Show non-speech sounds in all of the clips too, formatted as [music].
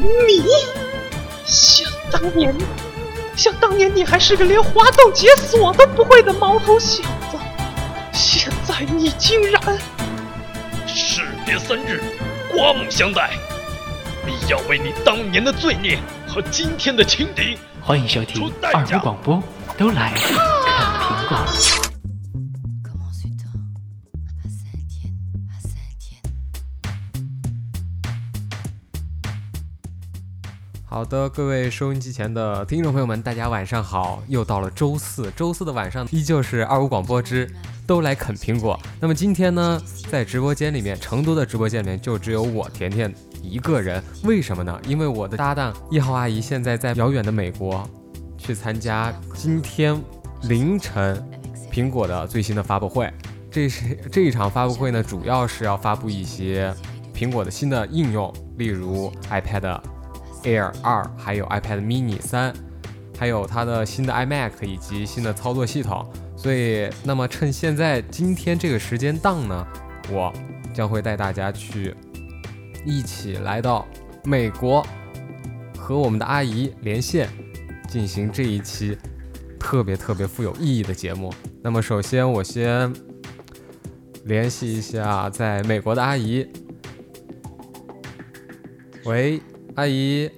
你，想当年，想当年你还是个连滑动解锁都不会的毛头小子，现在你竟然……士别三日，刮目相待！必要为你当年的罪孽和今天的轻敌，欢迎收听二五广播，都来啃苹果。好的，各位收音机前的听众朋友们，大家晚上好！又到了周四，周四的晚上依旧是二五广播之都来啃苹果。那么今天呢，在直播间里面，成都的直播间里面就只有我甜甜一个人。为什么呢？因为我的搭档一号阿姨现在在遥远的美国，去参加今天凌晨苹果的最新的发布会。这是这一场发布会呢，主要是要发布一些苹果的新的应用，例如 iPad。Air 二，还有 iPad Mini 三，还有它的新的 iMac 以及新的操作系统。所以，那么趁现在今天这个时间档呢，我将会带大家去一起来到美国，和我们的阿姨连线，进行这一期特别特别富有意义的节目。那么，首先我先联系一下在美国的阿姨，喂。阿姨，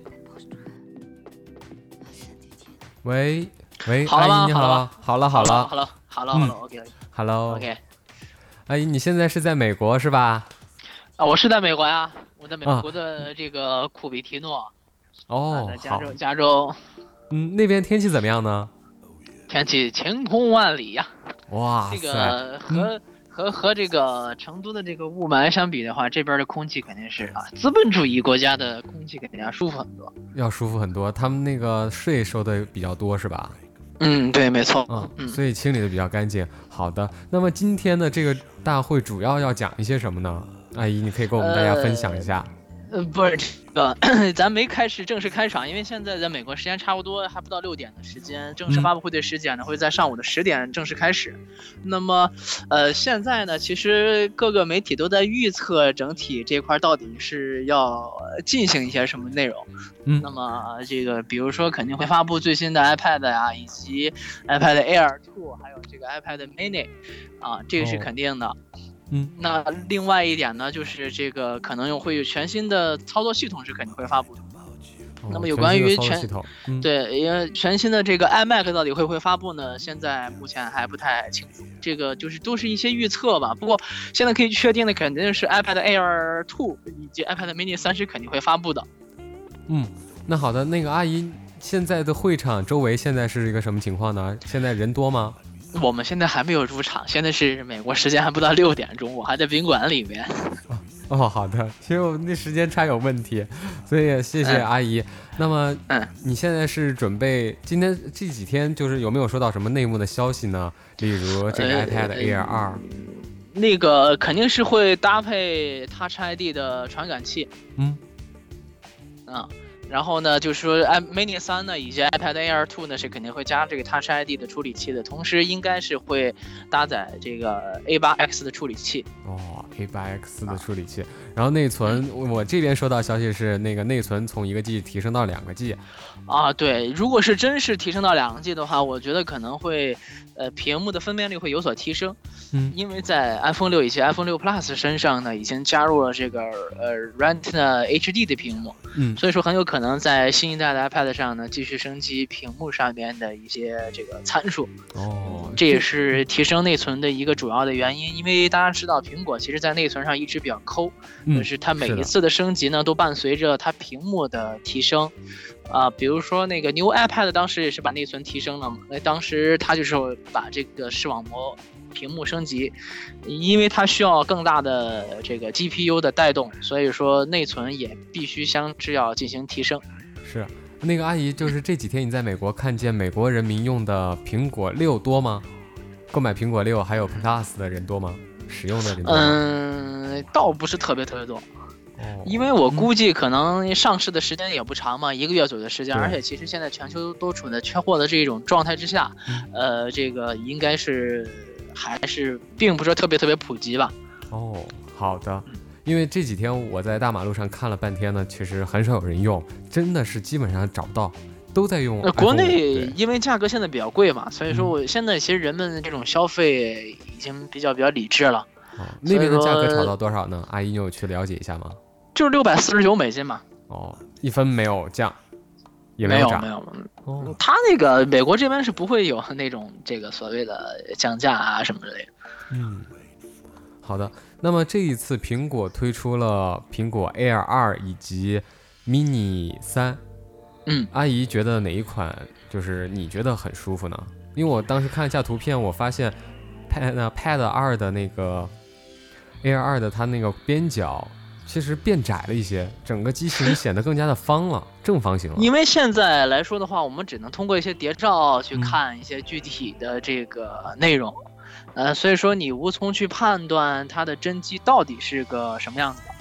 喂喂，阿姨你好，好了好了，好了。好了好了，OK，Hello OK，阿姨你现在是在美国是吧？啊，我是在美国呀，我在美国的这个库比提诺，哦，在加州加州，嗯，那边天气怎么样呢？天气晴空万里呀，哇这个和。和和这个成都的这个雾霾相比的话，这边的空气肯定是啊，资本主义国家的空气肯定要舒服很多，要舒服很多。他们那个税收的比较多是吧？嗯，对，没错，嗯，所以清理的比较干净。好的，那么今天的这个大会主要要讲一些什么呢？阿姨，你可以跟我们大家分享一下。呃，不是这个，咱没开始正式开场，因为现在在美国时间差不多还不到六点的时间，正式发布会的时间呢会在上午的十点正式开始。那么，呃，现在呢，其实各个媒体都在预测整体这块到底是要进行一些什么内容。嗯，那么这个，比如说肯定会发布最新的 iPad 呀，以及 iPad Air 2，还有这个 iPad Mini，啊，这个是肯定的。嗯，那另外一点呢，就是这个可能会有全新的操作系统是肯定会发布的。那么有关于全对，因为全新的这个 iMac 到底会不会发布呢？现在目前还不太清楚，这个就是都是一些预测吧。不过现在可以确定的肯定是 iPad Air 2以及 iPad Mini 三十肯定会发布的。嗯，那好的，那个阿姨，现在的会场周围现在是一个什么情况呢？现在人多吗？我们现在还没有入场，现在是美国时间还不到六点钟，我还在宾馆里面。[laughs] 哦，好的，其实我们那时间差有问题，所以谢谢阿姨。那么，嗯，你现在是准备今天这几天就是有没有收到什么内幕的消息呢？例如这个 iPad Air 二，那个肯定是会搭配 Touch ID 的传感器。嗯，啊。然后呢，就是说，i Mini 三呢，以及 iPad Air 2呢，是肯定会加这个 Touch ID 的处理器的，同时应该是会搭载这个 A8X 的处理器。哦，A8X 的处理器。然后内存，我这边收到消息是那个内存从一个 G 提升到两个 G。啊，对，如果是真是提升到两个 G 的话，我觉得可能会，呃，屏幕的分辨率会有所提升。嗯，因为在 iPhone 六以及 iPhone 六 Plus 身上呢，已经加入了这个呃 Retina HD 的屏幕。嗯，所以说很有可能在新一代的 iPad 上呢，继续升级屏幕上面的一些这个参数。哦，这也是提升内存的一个主要的原因。因为大家知道，苹果其实在内存上一直比较抠，就是它每一次的升级呢，都伴随着它屏幕的提升。啊，比如说那个 New iPad 当时也是把内存提升了嘛，那当时它就是把这个视网膜屏幕升级，因为它需要更大的这个 GPU 的带动，所以说内存也必须相制要进行提升。是，那个阿姨，就是这几天你在美国看见美国人民用的苹果六多吗？购买苹果六还有 Plus 的人多吗？使用的这个？嗯，倒不是特别特别多。因为我估计可能上市的时间也不长嘛，一个月左右的时间，而且其实现在全球都处在缺货的这种状态之下，呃，这个应该是还是并不是特别特别普及吧。哦，好的，因为这几天我在大马路上看了半天呢，其实很少有人用，真的是基本上找不到，都在用。国内因为价格现在比较贵嘛，所以说我现在其实人们这种消费已经比较比较理智了。哦，那边的价格炒到多少呢？阿姨，你有去了解一下吗？就是六百四十九美金嘛。哦，一分没有降，也没有涨。没有，哦，他那个美国这边是不会有那种这个所谓的降价啊什么之类的。嗯，好的。那么这一次苹果推出了苹果 Air 二以及 Mini 三，嗯，阿姨觉得哪一款就是你觉得很舒服呢？因为我当时看了一下图片，我发现 Pad Pad 二的那个 Air 二的它那个边角其实变窄了一些，整个机型 [laughs] 显得更加的方了，正方形了。因为现在来说的话，我们只能通过一些谍照去看一些具体的这个内容。呃，所以说你无从去判断它的真机到底是个什么样子的。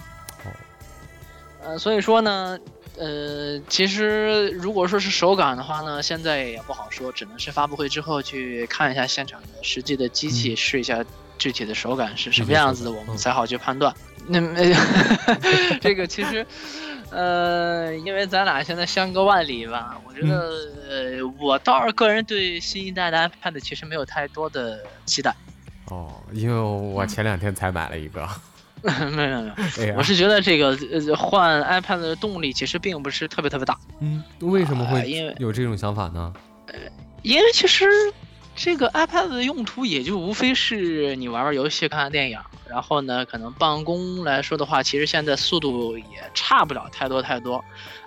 呃，所以说呢，呃，其实如果说是手感的话呢，现在也不好说，只能是发布会之后去看一下现场的实际的机器，试一下具体的手感是什么样子的，我们才好去判断。那没 [laughs] [laughs] 这个其实。呃，因为咱俩现在相隔万里吧，我觉得，呃，我倒是个人对新一代的 iPad 其实没有太多的期待。哦，因为我前两天才买了一个。[laughs] 没有没有，我是觉得这个呃换 iPad 的动力其实并不是特别特别大。嗯，为什么会有这种想法呢？呃，因为其实。这个 iPad 的用途也就无非是你玩玩游戏、看看电影，然后呢，可能办公来说的话，其实现在速度也差不了太多太多。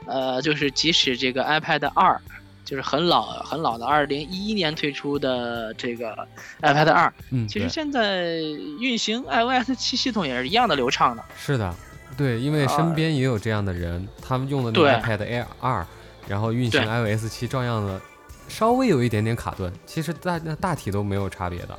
呃，就是即使这个 iPad 二，就是很老很老的，二零一一年推出的这个 iPad 二，嗯，其实现在运行 iOS 七系统也是一样的流畅的。是的，对，因为身边也有这样的人，他们用的那个 iPad Air 二，然后运行 iOS 七照样的。稍微有一点点卡顿，其实大那大体都没有差别的。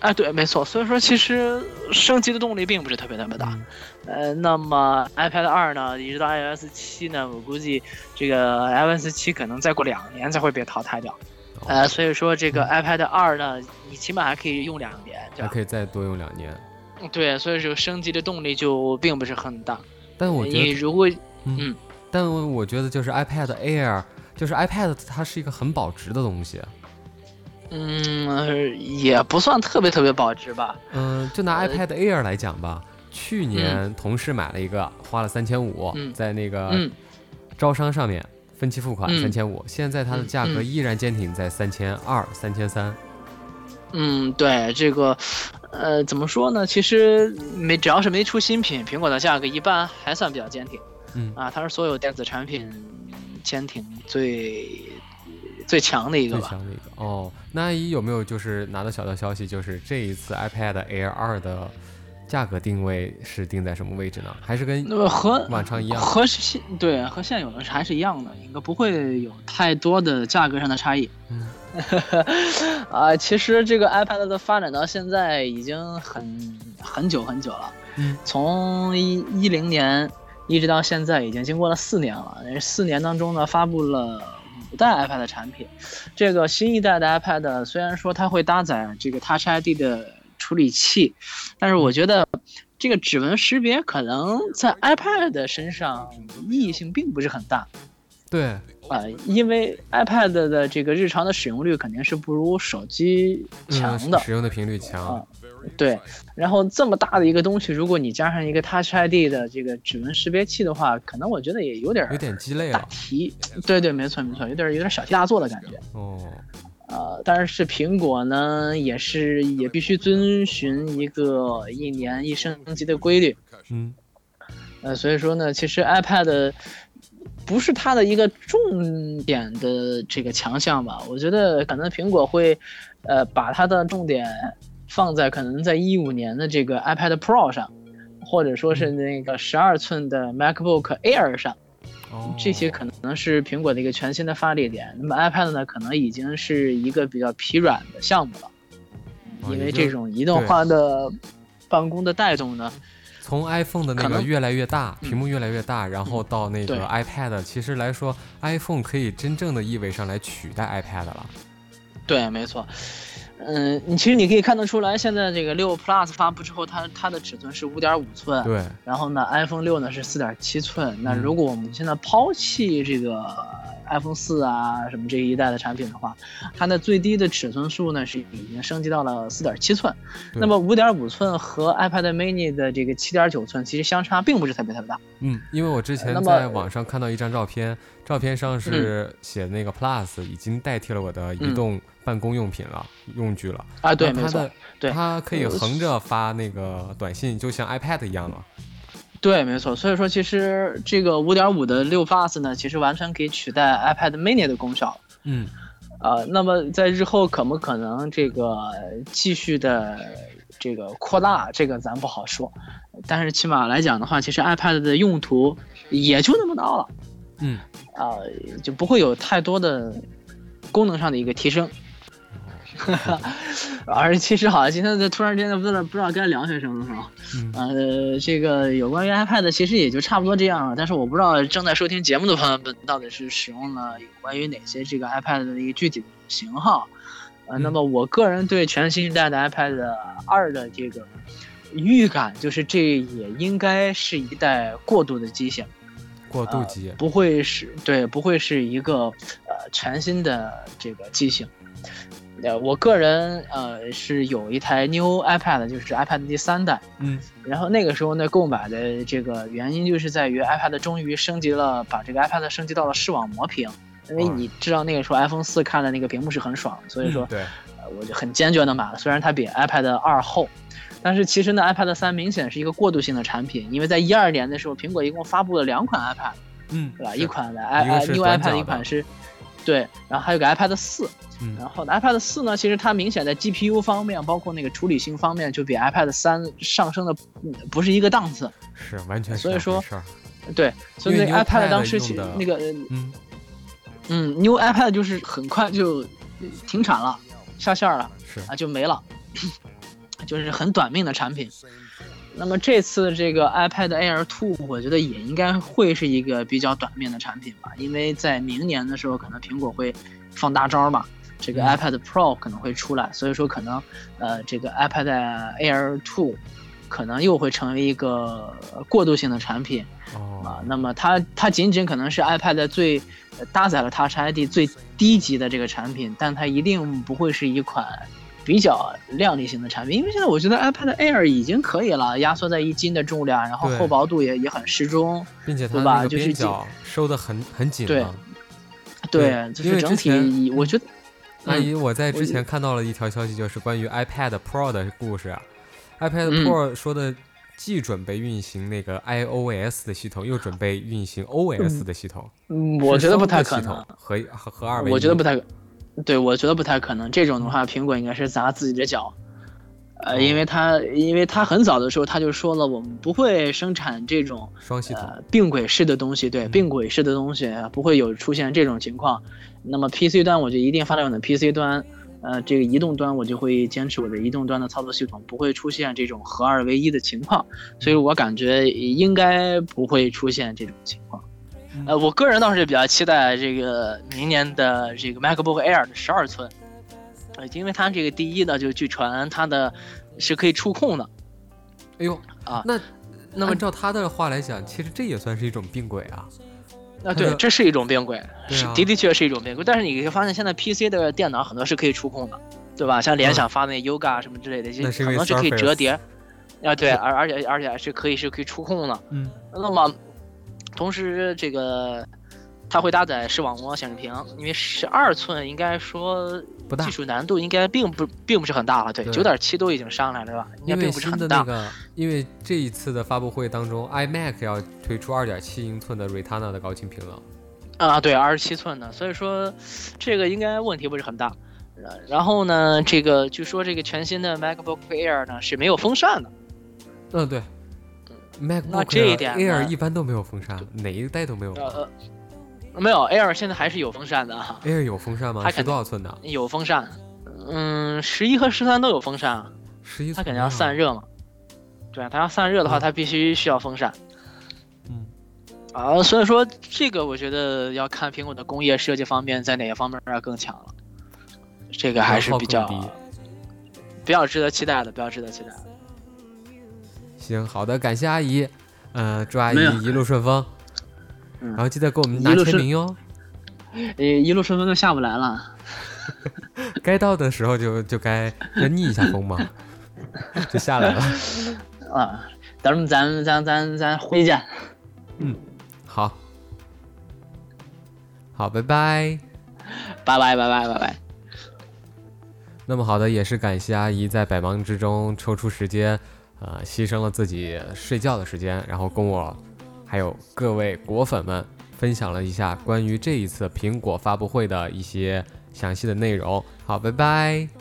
哎，对，没错。所以说，其实升级的动力并不是特别特别大。呃，那么 iPad 二呢，一直到 iOS 七呢，我估计这个 iOS 七可能再过两年才会被淘汰掉。呃，所以说这个 iPad 二呢，你起码还可以用两年，还可以再多用两年。对，所以说升级的动力就并不是很大。但我觉得，你如果嗯，但我觉得就是 iPad Air。就是 iPad，它是一个很保值的东西。嗯，也不算特别特别保值吧。嗯，就拿 iPad Air 来讲吧，去年同事买了一个，花了三千五，在那个招商上面分期付款三千五，现在它的价格依然坚挺在三千二、三千三。嗯，对这个，呃，怎么说呢？其实没只要是没出新品，苹果的价格一般还算比较坚挺。嗯啊，它是所有电子产品。坚挺最最强的一个吧。最强的一个哦。那阿姨有没有就是拿到小道消息，就是这一次 iPad Air 二的价格定位是定在什么位置呢？还是跟和往常一样？和现对和现有的还是一样的，应该不会有太多的价格上的差异。嗯。[laughs] 啊，其实这个 iPad 的发展到现在已经很很久很久了。嗯。从一一零年。一直到现在已经经过了四年了，四年当中呢，发布了五代 iPad 的产品。这个新一代的 iPad 虽然说它会搭载这个 Touch ID 的处理器，但是我觉得这个指纹识别可能在 iPad 身上意义性并不是很大。对，啊，因为 iPad 的这个日常的使用率肯定是不如手机强的，使用的频率强。对，然后这么大的一个东西，如果你加上一个 Touch ID 的这个指纹识别器的话，可能我觉得也有点有点鸡肋大题，对对，没错没错，有点有点小题大做的感觉。哦，呃，但是苹果呢，也是也必须遵循一个一年一升级的规律。嗯，呃，所以说呢，其实 iPad 不是它的一个重点的这个强项吧？我觉得可能苹果会，呃，把它的重点。放在可能在一五年的这个 iPad Pro 上，或者说是那个十二寸的 MacBook Air 上，这些可能是苹果的一个全新的发力点。那么 iPad 呢，可能已经是一个比较疲软的项目了，因为这种移动化的办公的带动呢，从 iPhone 的那个越来越大，屏幕越来越大，然后到那个 iPad，其实来说，iPhone 可以真正的意味上来取代 iPad 了。对，没错。嗯，你其实你可以看得出来，现在这个六 Plus 发布之后，它它的尺寸是五点五寸，对。然后呢，iPhone 六呢是四点七寸。那如果我们现在抛弃这个 iPhone 四啊什么这一代的产品的话，它的最低的尺寸数呢是已经升级到了四点七寸。那么五点五寸和 iPad Mini 的这个七点九寸其实相差并不是特别特别大。嗯，因为我之前在网上看到一张照片，照片上是写那个 Plus 已经代替了我的移动。办公用品了，用具了啊，对，没错，对，它可以横着发那个短信，就像 iPad 一样了。对，没错。所以说，其实这个五点五的六 Plus 呢，其实完全可以取代 iPad Mini 的功效。嗯，呃，那么在日后可不可能这个继续的这个扩大，这个咱不好说。但是起码来讲的话，其实 iPad 的用途也就那么大了。嗯，啊，就不会有太多的功能上的一个提升。[laughs] 而其实好像今天在突然间不知道不知道该聊些什么是吧？呃，这个有关于 iPad 其实也就差不多这样了。但是我不知道正在收听节目的朋友们到底是使用了有关于哪些这个 iPad 的一个具体的型号。呃，那么我个人对全新一代的 iPad 二的这个预感就是这也应该是一代过渡的机型，过渡机不会是对，不会是一个呃全新的这个机型。呃，我个人呃是有一台 New iPad，就是 iPad 第三代，嗯，然后那个时候呢购买的这个原因就是在于 iPad 终于升级了，把这个 iPad 升级到了视网膜屏，因为你知道那个时候 iPhone 四看的那个屏幕是很爽，所以说，对，呃，我就很坚决的买了，虽然它比 iPad 二厚，但是其实呢 iPad 三明显是一个过渡性的产品，因为在一二年的时候，苹果一共发布了两款 iPad，嗯，对吧？一款的 i New iPad，一款是。对，然后还有个 iPad 四，然后 iPad 四呢，其实它明显在 GPU 方面，包括那个处理性方面，就比 iPad 三上升的不是一个档次，是完全所以说，对，所以那 iPad 当时其那个，嗯。嗯，New iPad 就是很快就停产了，下线了，是。啊，就没了，[coughs] 就是很短命的产品。那么这次这个 iPad Air 2，我觉得也应该会是一个比较短命的产品吧，因为在明年的时候，可能苹果会放大招嘛，这个 iPad Pro 可能会出来，所以说可能呃这个 iPad Air 2可能又会成为一个过渡性的产品啊。那么它它仅仅可能是 iPad 最搭载了 Touch ID 最低级的这个产品，但它一定不会是一款。比较靓丽型的产品，因为现在我觉得 iPad Air 已经可以了，压缩在一斤的重量，然后厚薄度也也很适中，并且它那个边角收的很很紧。对，对，就是整体我觉得。阿姨，我在之前看到了一条消息，就是关于 iPad Pro 的故事。啊 iPad Pro 说的既准备运行那个 iOS 的系统，又准备运行 OS 的系统。嗯，我觉得不太可能。和和和二维。我觉得不太。对，我觉得不太可能。这种的话，苹果应该是砸自己的脚，呃，因为他，因为他很早的时候他就说了，我们不会生产这种双系统并轨式的东西，对，并轨式的东西不会有出现这种情况。那么 PC 端我就一定发展我的 PC 端，呃，这个移动端我就会坚持我的移动端的操作系统，不会出现这种合二为一的情况。所以我感觉应该不会出现这种情况。呃，我个人倒是比较期待这个明年的这个 MacBook Air 的十二寸，呃，因为它这个第一呢，就据传它的是可以触控的。哎呦啊，那那么照他的话来讲，其实这也算是一种并轨啊。啊，对，这是一种并轨，是的的确是一种并轨。但是你会发现，现在 PC 的电脑很多是可以触控的，对吧？像联想发那 Yoga 什么之类的，很多是可以折叠。啊，对，而而且而且是可以是可以触控的。嗯，那么。同时，这个它会搭载视网膜显示屏，因为十二寸应该说技术难度应该并不并不是很大了。对，九点七都已经上来了，是吧？应该并不是很大。因为这一次的发布会当中，iMac 要推出二点七英寸的 Retina 的高清屏了。啊，对，二十七寸的，所以说这个应该问题不是很大。然后呢，这个据说这个全新的 MacBook Air 呢是没有风扇的。嗯，对。那这一点，Air 一般都没有风扇，哪一代都没有。呃，没有，Air 现在还是有风扇的。Air 有风扇吗？它是多少寸的？有风扇，嗯，十一和十三都有风扇。十一，它肯定要散热嘛。对，它要散热的话，它必须需要风扇。嗯。啊，所以说这个我觉得要看苹果的工业设计方面在哪个方面要更强了。这个还是比较，比较值得期待的，比较值得期待的。行，好的，感谢阿姨，呃，祝阿姨一路顺风，然后记得给我们拿签名哟。呃，一路顺风就下不来了，[laughs] 该到的时候就就该要逆一下风嘛，[laughs] 就下来了。[laughs] 啊，等会咱咱咱咱回见。嗯，好，好，拜拜，拜拜拜拜拜拜。那么好的，也是感谢阿姨在百忙之中抽出时间，呃，牺牲了自己睡觉的时间，然后跟我还有各位果粉们。分享了一下关于这一次苹果发布会的一些详细的内容。好，拜拜。